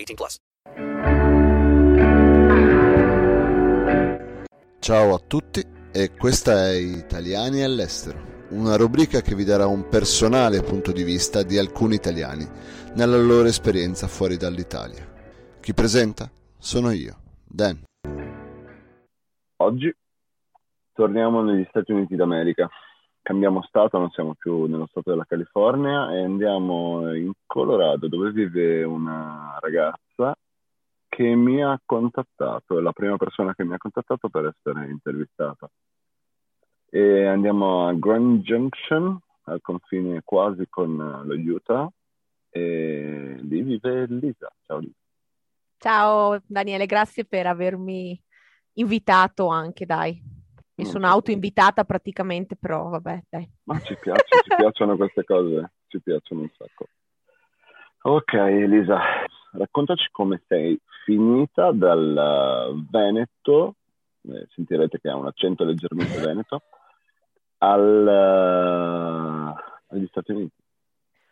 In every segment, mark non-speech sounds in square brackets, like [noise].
18 plus. Ciao a tutti e questa è Italiani all'estero, una rubrica che vi darà un personale punto di vista di alcuni italiani nella loro esperienza fuori dall'Italia. Chi presenta? Sono io, Dan. Oggi torniamo negli Stati Uniti d'America. Cambiamo stato, non siamo più nello stato della California e andiamo in Colorado dove vive una ragazza che mi ha contattato, è la prima persona che mi ha contattato per essere intervistata. E andiamo a Grand Junction, al confine quasi con lo Utah, e lì vive Lisa. Ciao Lisa. Ciao Daniele, grazie per avermi invitato anche, dai. Mi sono autoinvitata praticamente, però vabbè, dai. Ma ci piace, ci piacciono queste cose, ci piacciono un sacco. Ok, Elisa, raccontaci come sei finita dal Veneto, eh, sentirete che ha un accento leggermente veneto, al, agli Stati Uniti.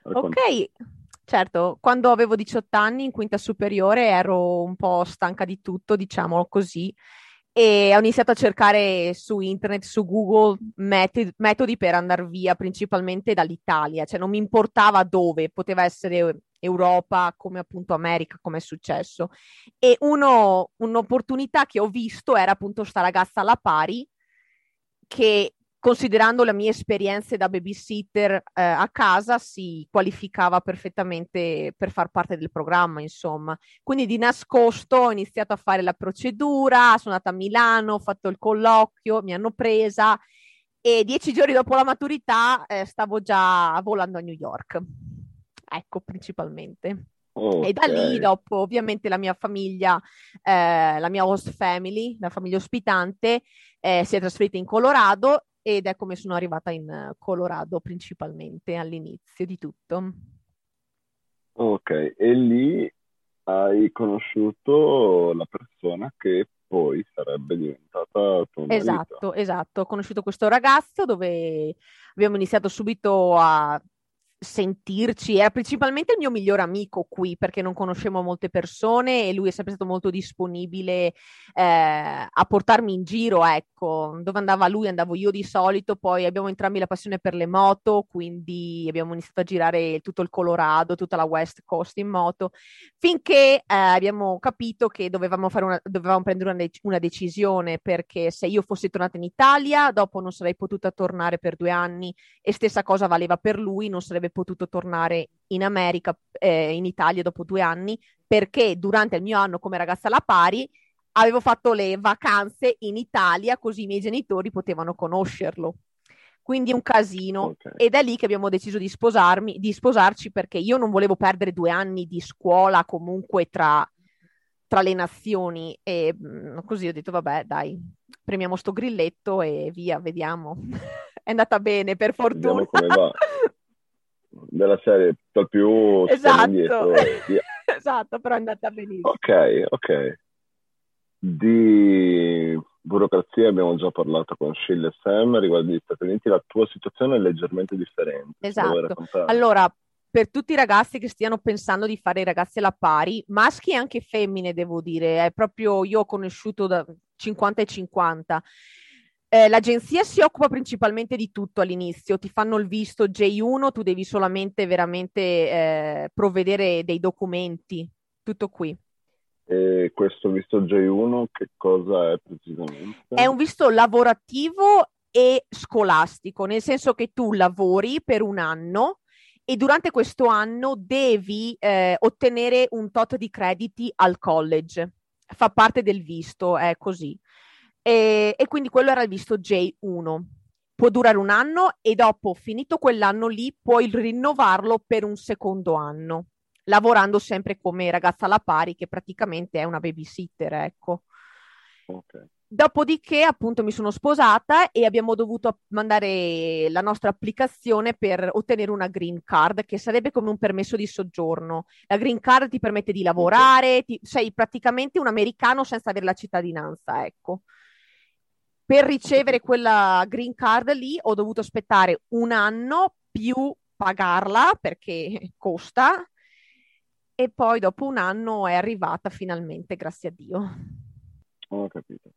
Raccontaci. Ok, certo, quando avevo 18 anni in quinta superiore ero un po' stanca di tutto, diciamolo così, e ho iniziato a cercare su internet, su Google, metodi, metodi per andare via, principalmente dall'Italia, cioè non mi importava dove, poteva essere Europa, come appunto America, come è successo. E uno, un'opportunità che ho visto era appunto sta ragazza alla pari che considerando le mie esperienze da babysitter eh, a casa, si qualificava perfettamente per far parte del programma, insomma. Quindi di nascosto ho iniziato a fare la procedura, sono andata a Milano, ho fatto il colloquio, mi hanno presa e dieci giorni dopo la maturità eh, stavo già volando a New York. Ecco, principalmente. Okay. E da lì, dopo, ovviamente, la mia famiglia, eh, la mia host family, la famiglia ospitante, eh, si è trasferita in Colorado ed è come sono arrivata in Colorado principalmente all'inizio di tutto. Ok, e lì hai conosciuto la persona che poi sarebbe diventata tua marito. Esatto, esatto. Ho conosciuto questo ragazzo dove abbiamo iniziato subito a sentirci, era principalmente il mio migliore amico qui perché non conoscevo molte persone e lui è sempre stato molto disponibile eh, a portarmi in giro, ecco, dove andava lui andavo io di solito, poi abbiamo entrambi la passione per le moto, quindi abbiamo iniziato a girare tutto il Colorado, tutta la West Coast in moto, finché eh, abbiamo capito che dovevamo, fare una, dovevamo prendere una, de- una decisione perché se io fossi tornata in Italia, dopo non sarei potuta tornare per due anni e stessa cosa valeva per lui, non sarebbe potuto tornare in America, eh, in Italia dopo due anni, perché durante il mio anno come ragazza alla pari avevo fatto le vacanze in Italia, così i miei genitori potevano conoscerlo. Quindi un casino. Okay. Ed è lì che abbiamo deciso di sposarmi, di sposarci, perché io non volevo perdere due anni di scuola comunque tra, tra le nazioni. E mh, così ho detto, vabbè, dai, premiamo sto grilletto e via, vediamo. [laughs] è andata bene, per fortuna. [laughs] Della serie tutto più esatto. [laughs] esatto, però è andata benissimo. Ok, ok. Di burocrazia abbiamo già parlato con Shield e Sam riguardo gli Stati Uniti, la tua situazione è leggermente differente. Esatto. Allora, per tutti i ragazzi che stiano pensando di fare i ragazzi alla pari, maschi e anche femmine, devo dire, è proprio io ho conosciuto da 50 e 50 eh, l'agenzia si occupa principalmente di tutto all'inizio, ti fanno il visto J1, tu devi solamente veramente eh, provvedere dei documenti, tutto qui. E questo visto J1 che cosa è precisamente? È un visto lavorativo e scolastico, nel senso che tu lavori per un anno e durante questo anno devi eh, ottenere un tot di crediti al college. Fa parte del visto, è così. E, e quindi quello era il visto J1. Può durare un anno e dopo, finito quell'anno lì, puoi rinnovarlo per un secondo anno, lavorando sempre come ragazza alla pari, che praticamente è una babysitter, ecco. Ok. Dopodiché, appunto, mi sono sposata e abbiamo dovuto mandare la nostra applicazione per ottenere una green card, che sarebbe come un permesso di soggiorno. La green card ti permette di lavorare, ti- sei praticamente un americano senza avere la cittadinanza, ecco. Per ricevere quella green card lì ho dovuto aspettare un anno più pagarla perché [laughs] costa e poi dopo un anno è arrivata finalmente, grazie a Dio. Ho capito.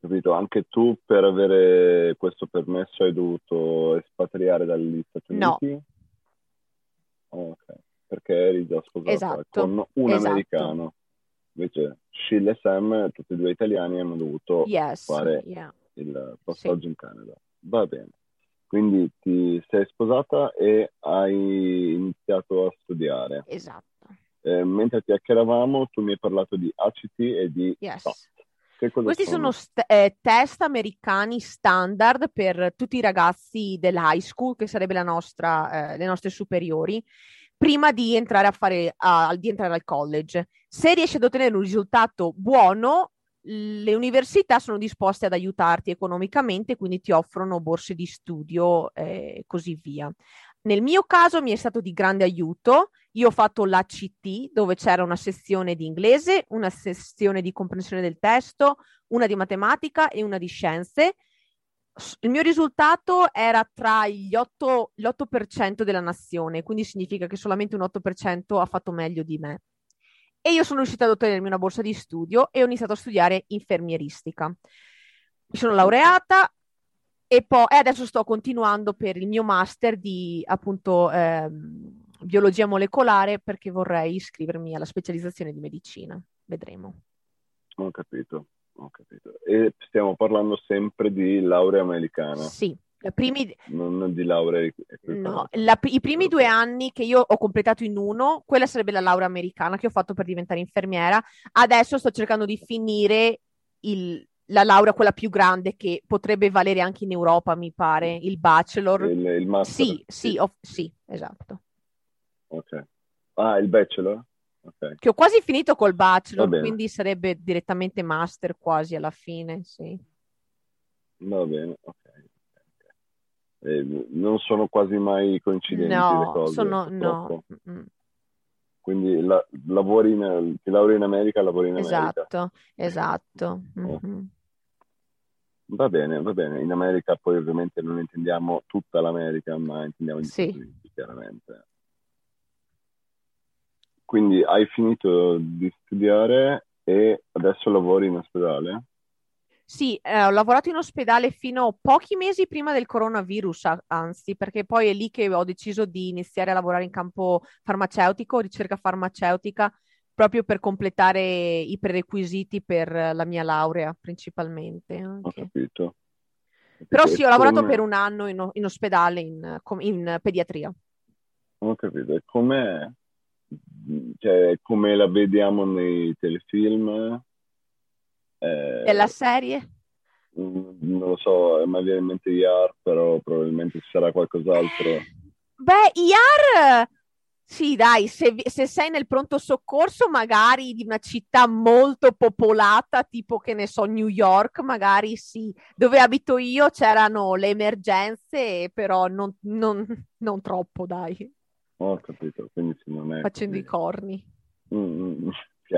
Capito, anche tu per avere questo permesso hai dovuto espatriare dagli Stati No. Uniti? Ok, perché eri già sposata Esatto, con un esatto. americano. Invece Sheila e Sam, tutti e due italiani, hanno dovuto Yes, fare yeah. Il passaggio in Canada. Va bene. Quindi ti sei sposata e hai iniziato a studiare. Esatto. Eh, mentre chiacchieravamo, tu mi hai parlato di ACT e di Yes. Cosa Questi sono st- eh, test americani standard per tutti i ragazzi dell'high school, che sarebbe la nostra, eh, le nostre superiori, prima di entrare a fare, a- di entrare al college. Se riesci ad ottenere un risultato buono, le università sono disposte ad aiutarti economicamente, quindi ti offrono borse di studio e così via. Nel mio caso mi è stato di grande aiuto. Io ho fatto l'ACT dove c'era una sezione di inglese, una sezione di comprensione del testo, una di matematica e una di scienze. Il mio risultato era tra gli 8, l'8% della nazione, quindi significa che solamente un 8% ha fatto meglio di me. E io sono riuscita ad ottenermi una borsa di studio e ho iniziato a studiare infermieristica. Mi sono laureata e poi e adesso sto continuando per il mio master di appunto ehm, biologia molecolare perché vorrei iscrivermi alla specializzazione di medicina. Vedremo. Ho capito, ho capito. E stiamo parlando sempre di laurea americana, Sì, primi, non di laurea no, equiparata. la- i primi due anni che io ho completato in uno, quella sarebbe la laurea americana che ho fatto per diventare infermiera. Adesso sto cercando di finire il- la laurea, quella più grande che potrebbe valere anche in Europa, mi pare, il bachelor. Il, il master? Sì, sì, ho- sì, esatto. Ok. Ah, il bachelor? Ok. Che ho quasi finito col bachelor, quindi sarebbe direttamente master quasi alla fine, sì. Va bene, ok. Eh, non sono quasi mai coincidenti le No, cose, sono, no. Quindi la- lavori in, ti laurei in America, lavori in America. Esatto, esatto. Mhm. Va bene, va bene. In America poi ovviamente non intendiamo tutta l'America, ma intendiamo gli Sì. Stati Uniti, chiaramente. Quindi hai finito di studiare e adesso lavori in ospedale? Sì, eh, ho lavorato in ospedale fino a pochi mesi prima del coronavirus, anzi, perché poi è lì che ho deciso di iniziare a lavorare in campo farmaceutico, ricerca farmaceutica, proprio per completare i prerequisiti per la mia laurea, principalmente Ho anche. capito. Però sì, ho lavorato come- per un anno in, in ospedale in, in pediatria. Ho capito. E com'è? Cioè, come la vediamo nei telefilm? Eh, Della serie? mm, non lo so, mi viene in mente Yar, però probabilmente ci sarà qualcos'altro. Beh, IAR, sì, dai, se, se sei nel pronto soccorso, magari di una città molto popolata, tipo che ne so, New York, magari sì. Dove abito io c'erano le emergenze, però non, non- non troppo, dai, Ho capito, quindi non è facendo i così. corni. Mm, mm,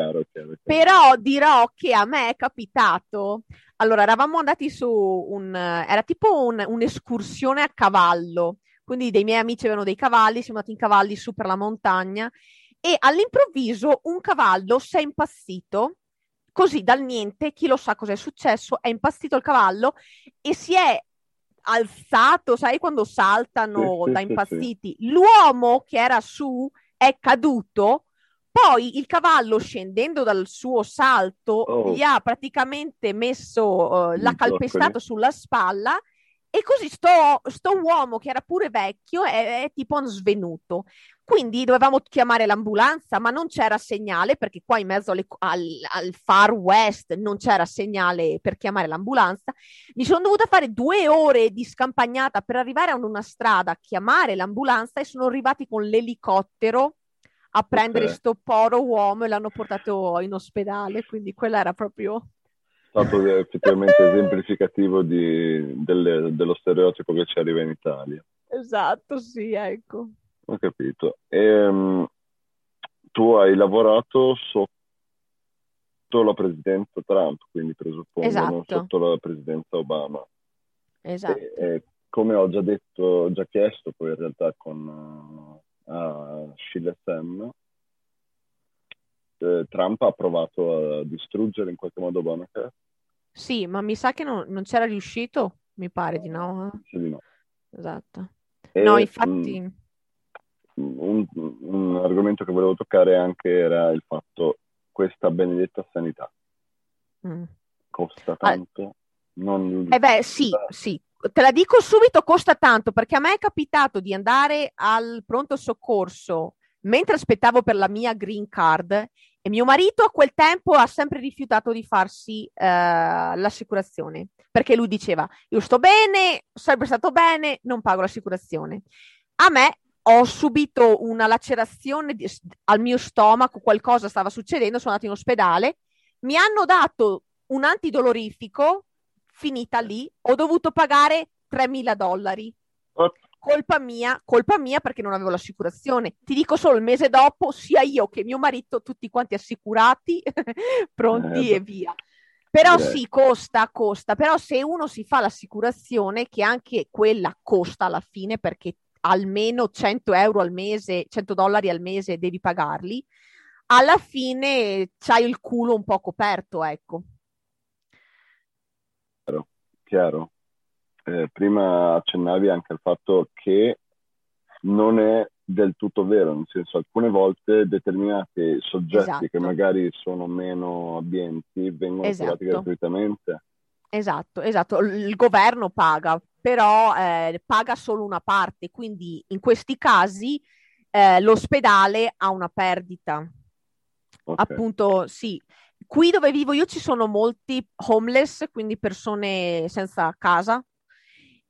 chiaro, chiaro, chiaro. Però dirò che a me è capitato. Allora, eravamo andati su un, era tipo un- un'escursione a cavallo. Quindi dei miei amici avevano dei cavalli, siamo andati in cavalli su per la montagna e all'improvviso un cavallo si è impazzito, così dal niente, chi lo sa cosa è successo, è impazzito il cavallo e si è alzato, sai quando saltano Sì, sì, da sì, sì. impazziti. L'uomo che era su è caduto Poi il cavallo, scendendo dal suo salto, Oh. gli ha praticamente messo, I l'ha calpestato sulla spalla e così sto, sto uomo, che era pure vecchio, è, è tipo svenuto. Quindi dovevamo chiamare l'ambulanza, ma non c'era segnale perché qua in mezzo alle- al, al Far West non c'era segnale per chiamare l'ambulanza. Mi sono dovuta fare due ore di scampagnata per arrivare a una strada, chiamare l'ambulanza e sono arrivati con l'elicottero a prendere Ok. sto poro uomo e l'hanno portato in ospedale. Quindi quella era proprio. Stato effettivamente esemplificativo di- delle- dello stereotipo che ci arriva in Italia. Esatto, sì, ecco. Ho capito. Ehm, tu hai lavorato sotto la presidenza Trump, quindi presuppongo non Esatto. sotto la presidenza Obama. Esatto. E- e come ho già detto, ho già chiesto poi in realtà con uh, a Sheila Sam, eh, Trump ha provato a distruggere in qualche modo Obamacare? Sì, ma mi sa che non, non c'era riuscito, mi pare di no. eh. Sì di no. Esatto. E, No, infatti, mh, un, un argomento che volevo toccare anche era il fatto questa benedetta sanità mm. costa tanto, non Eh beh, sì, sì. Te la dico subito, costa tanto perché a me è capitato di andare al pronto soccorso mentre aspettavo per la mia green card e mio marito a quel tempo ha sempre rifiutato di farsi eh, l'assicurazione perché lui diceva io sto bene, sempre stato bene, non pago l'assicurazione. A me ho subito una lacerazione di- al mio stomaco, qualcosa stava succedendo, sono andata in ospedale, mi hanno dato un antidolorifico, finita lì, ho dovuto pagare 3.000 dollari. Colpa mia, colpa mia perché non avevo l'assicurazione. Ti dico solo il mese dopo, sia io che mio marito, tutti quanti assicurati, [laughs] pronti Eh, e via. Però direi. sì, costa, costa. Però se uno si fa l'assicurazione, che anche quella costa alla fine perché almeno 100 euro al mese, 100 dollari al mese devi pagarli, alla fine c'hai il culo un po' coperto, ecco. Chiaro. Eh, prima accennavi anche al fatto che non è del tutto vero, nel senso alcune volte determinati soggetti che Esatto. magari sono meno abbienti vengono curati Esatto. gratuitamente. Esatto, esatto. Il governo paga, però eh, paga solo una parte, quindi in questi casi eh, l'ospedale ha una perdita. Ok. Appunto, sì. Qui dove vivo io ci sono molti homeless, quindi persone senza casa,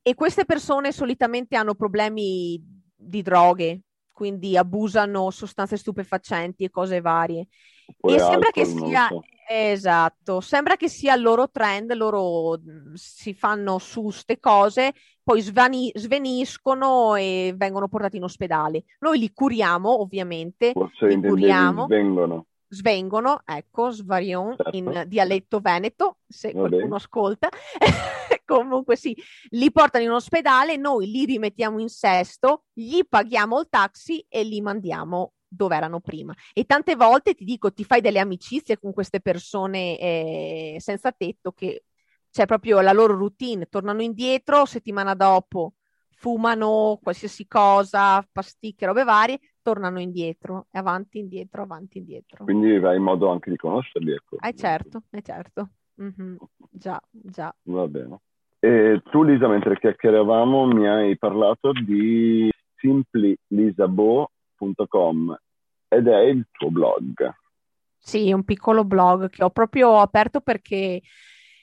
e queste persone solitamente hanno problemi di droghe, quindi abusano sostanze stupefacenti e cose varie. Oppure E sembra che sia, so. esatto, sembra che sia il loro trend, loro mh, si fanno su ste cose, poi svani- sveniscono e vengono portati in ospedale. Noi li curiamo, ovviamente, Forse li curiamo, vengono. Svengono, ecco, svarion in Certo. dialetto veneto, se Va bene. qualcuno ascolta. [laughs] Comunque sì, li portano in ospedale, noi li rimettiamo in sesto, gli paghiamo il taxi e li mandiamo dove erano prima. E tante volte ti dico, ti fai delle amicizie con queste persone eh, senza tetto che c'è proprio la loro routine, tornano indietro, settimana dopo fumano qualsiasi cosa, pasticche, robe varie, tornano indietro, e avanti, indietro, avanti, indietro. Quindi hai modo anche di conoscerli, ecco. Eh certo, eh certo. Mhm, Già, già. Va bene. E tu, Lisa, mentre chiacchieravamo, mi hai parlato di simplylisabo.com ed è il tuo blog. Sì, un piccolo blog che ho proprio aperto perché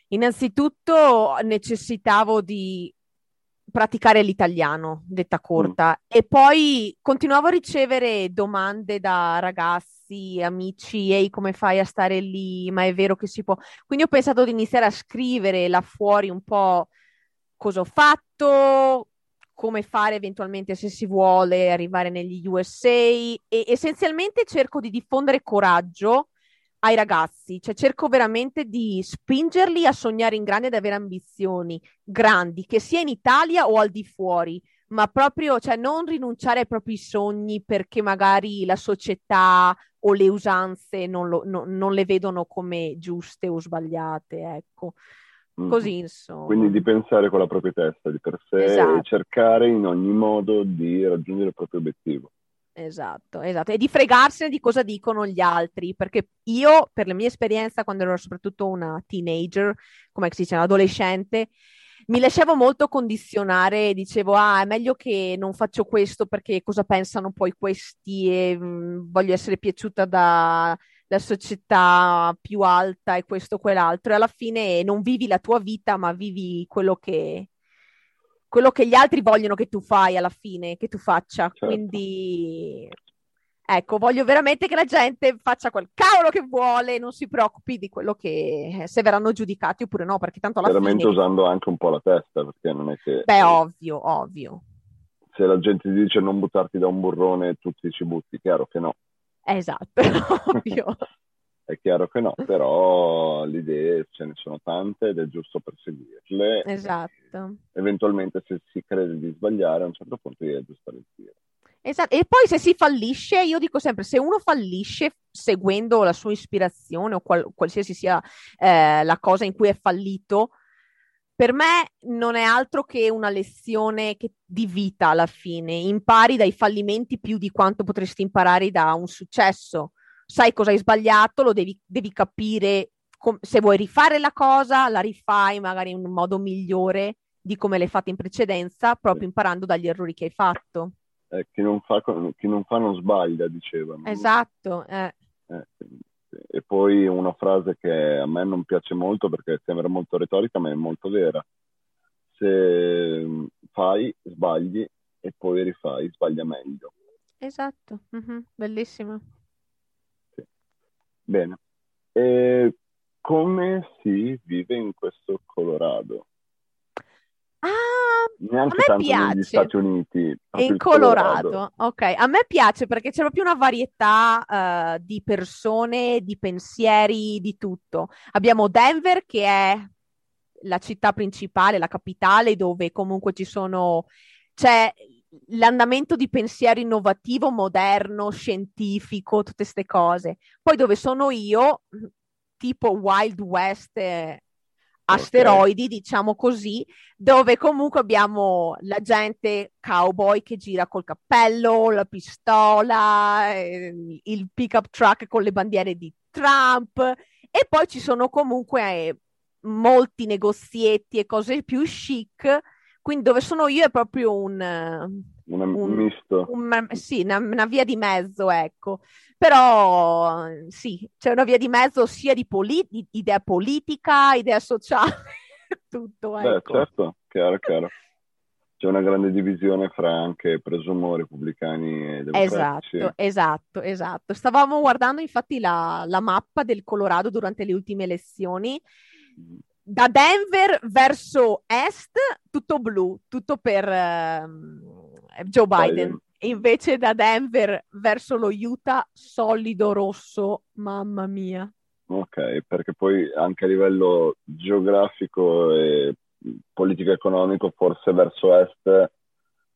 innanzitutto necessitavo di praticare l'italiano, detta corta, e poi continuavo a ricevere domande da ragazzi, amici, ehi, come fai a stare lì? Ma è vero che si può? Quindi ho pensato di iniziare a scrivere là fuori un po' cosa ho fatto, come fare eventualmente se si vuole arrivare negli USA e essenzialmente cerco di diffondere coraggio ai ragazzi, cioè cerco veramente di spingerli a sognare in grande ed avere ambizioni grandi, che sia in Italia o al di fuori, ma proprio, cioè non rinunciare ai propri sogni perché magari la società o le usanze non, lo- no- non le vedono come giuste o sbagliate, ecco. Mhm. Così, insomma. Quindi di pensare con la propria testa di per sé Esatto. e cercare in ogni modo di raggiungere il proprio obiettivo. Esatto, esatto. E di fregarsene di cosa dicono gli altri, perché io, per la mia esperienza, quando ero soprattutto una teenager, come si dice, un adolescente, mi lasciavo molto condizionare e dicevo, ah, è meglio che non faccio questo perché cosa pensano poi questi e mh, voglio essere piaciuta dalla società più alta e questo quell'altro. E alla fine non vivi la tua vita, ma vivi quello che, quello che gli altri vogliono che tu fai alla fine, che tu faccia. Certo. Quindi, ecco, voglio veramente che la gente faccia quel cavolo che vuole, non si preoccupi di quello che se verranno giudicati oppure no, perché tanto alla Veramente fine. usando anche un po' la testa, perché non è che Beh, ovvio, ovvio. se la gente ti dice non buttarti da un burrone, tu ti ci butti, chiaro che no. Esatto, [laughs] ovvio. [laughs] È chiaro che no, però le idee ce ne sono tante ed è giusto perseguirle. Esatto. Eventualmente se si crede di sbagliare a un certo punto devi aggiustare il tiro. Esatto. E poi se si fallisce, io dico sempre, se uno fallisce seguendo la sua ispirazione o qual- qualsiasi sia eh, la cosa in cui è fallito, per me non è altro che una lezione che- di vita alla fine. Impari dai fallimenti più di quanto potresti imparare da un successo. Sai cosa hai sbagliato, lo devi, devi capire com- se vuoi rifare la cosa, la rifai magari in un modo migliore di come l'hai fatta in precedenza, proprio imparando dagli errori che hai fatto. Eh, chi, non fa, chi non fa non sbaglia, dicevano. Esatto, eh. Eh, e poi una frase che a me non piace molto perché sembra molto retorica, ma è molto vera. Se mm, fai, sbagli e poi rifai, sbaglia meglio. Esatto, mhm, Bellissimo. Bene. E come si vive in questo Colorado? Ah, Neanche a me tanto negli piace. Stati Uniti, in il Colorado, ok. A me piace perché c'è proprio una varietà eh, di persone, di pensieri, di tutto. Abbiamo Denver che è la città principale, la capitale, dove comunque ci sono, c'è l'andamento di pensiero innovativo, moderno, scientifico, tutte queste cose. Poi dove sono io, tipo Wild West, eh, asteroidi, diciamo così, dove comunque abbiamo la gente cowboy che gira col cappello, la pistola, eh, il pickup truck con le bandiere di Trump e poi ci sono comunque eh, molti negozietti e cose più chic, quindi dove sono io è proprio un, eh, Una- un- un misto. un- sì, una, una via di mezzo, ecco. Però sì, c'è una via di mezzo sia di, poli- di idea politica, idea sociale, [laughs] tutto, Beh, ecco. certo, chiaro, chiaro. C'è una grande divisione fra anche, presumo, repubblicani e democratici. Esatto, esatto, esatto. Stavamo guardando infatti la, la mappa del Colorado durante le ultime elezioni. Da Denver verso est, tutto blu, tutto per ehm, Joe Biden. Biden. Invece da Denver verso lo Utah, solido rosso, mamma mia. Ok, perché poi anche a livello geografico e politico-economico, forse verso est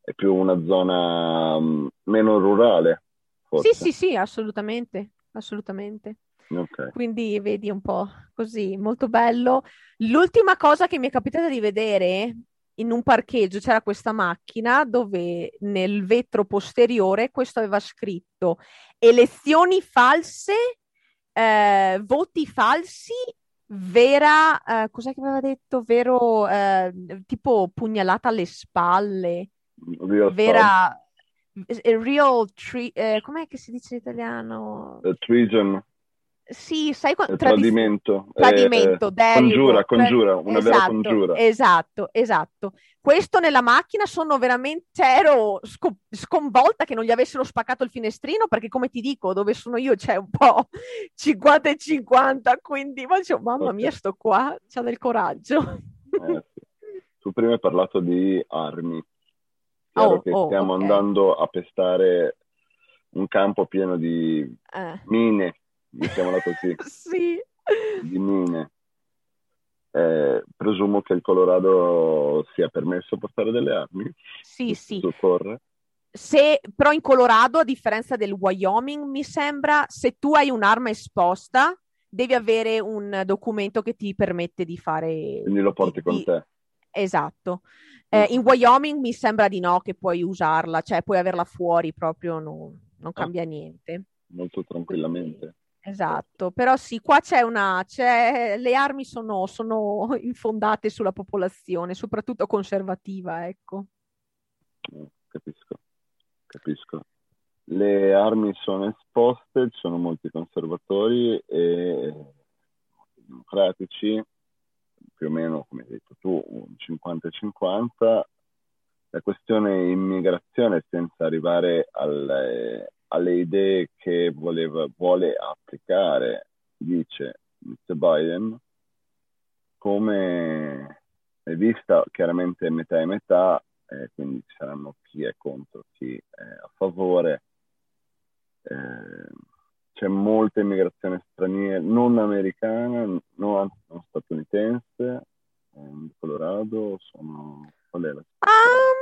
è più una zona mm, meno rurale, forse. Sì, sì, sì, assolutamente, assolutamente. Ok. Quindi vedi un po' così, molto bello. L'ultima cosa che mi è capitata di vedere in un parcheggio c'era questa macchina dove nel vetro posteriore questo aveva scritto elezioni false, eh, voti falsi, vera, eh, cos'è che aveva detto? Vero, eh, tipo pugnalata alle spalle, Real vera, eh, real, tre- eh, com'è che si dice in italiano? Eh, treason, Sì, sai qua- eh, tradiz- tradimento, eh, Tradimento, eh, you congiura, go. congiura, una vera Esatto, congiura. Esatto, esatto. Questo nella macchina sono veramente, cioè, ero sco- sconvolta che non gli avessero spaccato il finestrino perché come ti dico, dove sono io c'è un po' [laughs] 50 e 50, quindi ma dicevo, mamma Ok. mia, sto qua, c'ha del coraggio. Eh, sì. Tu prima hai parlato di armi. Chiaro Oh, che oh, stiamo ok. andando a pestare un campo pieno di Eh, mine, mettiamola così, [laughs] sì. di mine. Eh, presumo che il Colorado sia permesso portare delle armi? Sì, sì. Supporre? Se, però in Colorado, a differenza del Wyoming, mi sembra, se tu hai un'arma esposta, devi avere un documento che ti permette di fare... Quindi lo porti di- con te. Esatto. Eh, Mm. in Wyoming mi sembra di no che puoi usarla, cioè puoi averla fuori proprio. no. non cambia niente. Molto tranquillamente. Esatto, però sì, qua c'è una, c'è, le armi sono, sono [laughs] infondate sulla popolazione, soprattutto conservativa, ecco. Eh, Capisco, capisco. Le armi sono esposte, ci sono molti conservatori e molti democratici, più o meno, come hai detto tu, un 50-50. La questione immigrazione, senza arrivare alle, alle idee che voleva, vuole applicare, dice Mr. Biden, come è vista chiaramente metà e metà, eh, quindi ci saranno chi è contro, chi è a favore. Eh, c'è molta immigrazione straniera, non americana, non, non statunitense, eh, in Colorado sono... Qual è la Ah,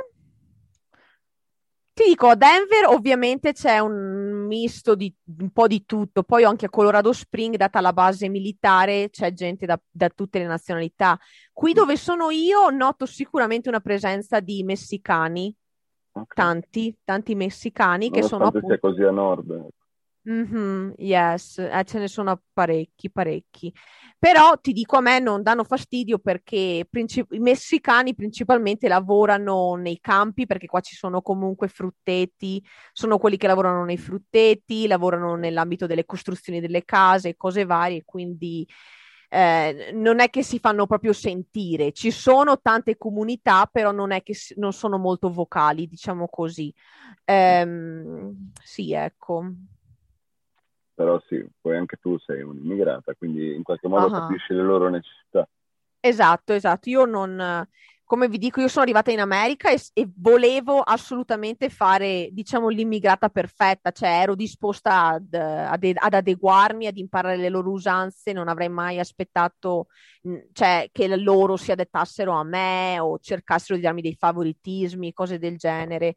ti dico, a Denver ovviamente c'è un misto di un po' di tutto, poi anche a Colorado Spring, data la base militare, c'è gente da, da tutte le nazionalità. Qui dove sono io noto sicuramente una presenza di messicani, Ok. tanti, tanti messicani che sono Nonostante sia appunto... così a nord. Mhm, yes, eh, ce ne sono parecchi, parecchi. Però ti dico, a me non danno fastidio perché princip- i messicani principalmente lavorano nei campi, perché qua ci sono comunque frutteti, sono quelli che lavorano nei frutteti, lavorano nell'ambito delle costruzioni delle case, cose varie, quindi eh, non è che si fanno proprio sentire. Ci sono tante comunità, però non è che si- non sono molto vocali, diciamo così. Ehm, sì, ecco. Però sì, poi anche tu sei un'immigrata, quindi in qualche modo Ah. capisci le loro necessità. Esatto, esatto. Io non, come vi dico, io sono arrivata in America e, e volevo assolutamente fare, diciamo, l'immigrata perfetta, cioè ero disposta ad, ad- ad adeguarmi, ad imparare le loro usanze, non avrei mai aspettato, cioè, che loro si adattassero a me o cercassero di darmi dei favoritismi, cose del genere.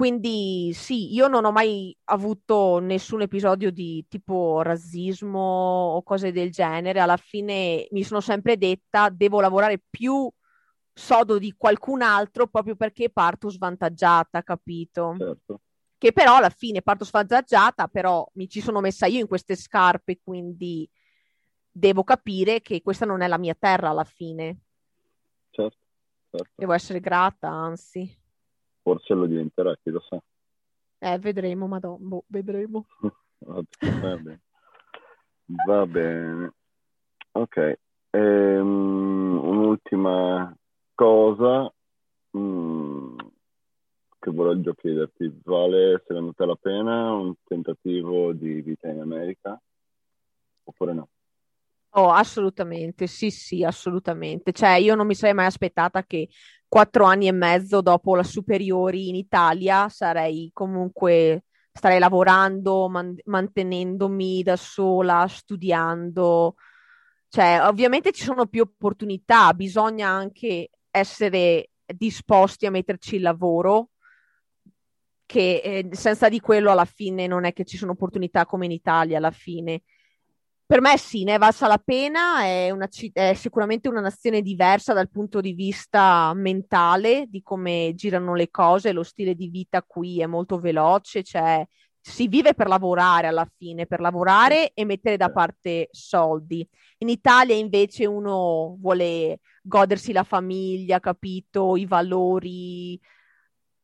Quindi sì, io non ho mai avuto nessun episodio di tipo razzismo o cose del genere. Alla fine mi sono sempre detta devo lavorare più sodo di qualcun altro proprio perché parto svantaggiata, capito? Certo. Che però alla fine parto svantaggiata, però mi ci sono messa io in queste scarpe, quindi devo capire che questa non è la mia terra alla fine. Certo, certo. Devo essere grata, anzi. Forse lo diventerà, chi lo sa. Eh, vedremo, madonna, boh, vedremo. [laughs] Va va bene. Va bene. Ok. Ehm, un'ultima cosa mm, che volevo chiederti. Vale secondo te la pena un tentativo di vita in America? Oppure no? Oh, assolutamente, sì, sì, assolutamente. Cioè, io non mi sarei mai aspettata che quattro anni e mezzo dopo la superiori in Italia sarei comunque, starei lavorando, man- mantenendomi da sola, studiando. Cioè, ovviamente ci sono più opportunità, bisogna anche essere disposti a metterci il lavoro, che eh, senza di quello alla fine non è che ci sono opportunità come in Italia alla fine. Per me sì, ne è valsa la pena, è, una è sicuramente una nazione diversa dal punto di vista mentale, di come girano le cose, lo stile di vita qui è molto veloce, cioè si vive per lavorare alla fine, per lavorare e mettere da parte soldi. In Italia invece uno vuole godersi la famiglia, capito? I valori,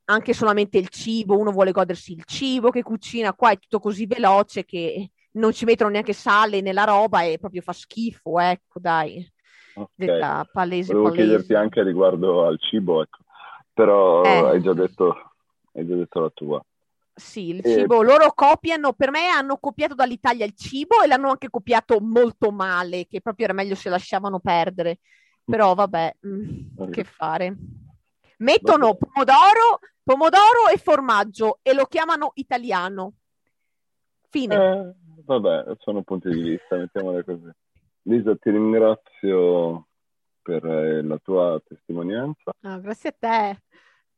anche solamente il cibo, uno vuole godersi il cibo che cucina, qua è tutto così veloce che non ci mettono neanche sale nella roba e proprio fa schifo, ecco, dai. Ok. Detta palese, Volevo palese. chiederti anche riguardo al cibo, ecco. Però Eh. hai già detto, hai già detto la tua. Sì, il Eh, cibo, loro copiano, per me hanno copiato dall'Italia il cibo e l'hanno anche copiato molto male, che proprio era meglio se lasciavano perdere. Però vabbè, mm, che fare. Mettono pomodoro, pomodoro e formaggio e lo chiamano italiano. Fine. Eh, vabbè, sono punti di vista, mettiamole così. Lisa, ti ringrazio per eh, la tua testimonianza. Ah, grazie a te.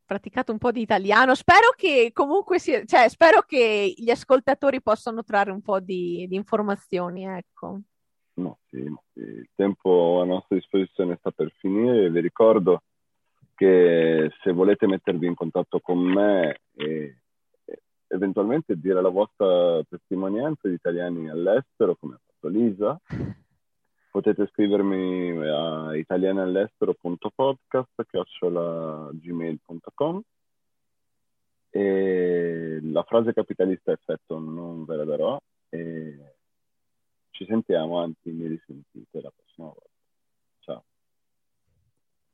Praticato un po' di italiano. Spero che comunque sia, cioè, spero che gli ascoltatori possano trarre un po' di, di informazioni, ecco. No, sì, sì, il tempo a nostra disposizione sta per finire vi ricordo che se volete mettervi in contatto con me e eventualmente dire la vostra testimonianza di italiani all'estero, come ha fatto Lisa. [laughs] Potete scrivermi a italianallestero.podcast.gmail.com e la frase capitalista effetto non ve la darò e ci sentiamo, anzi mi risentite la prossima volta.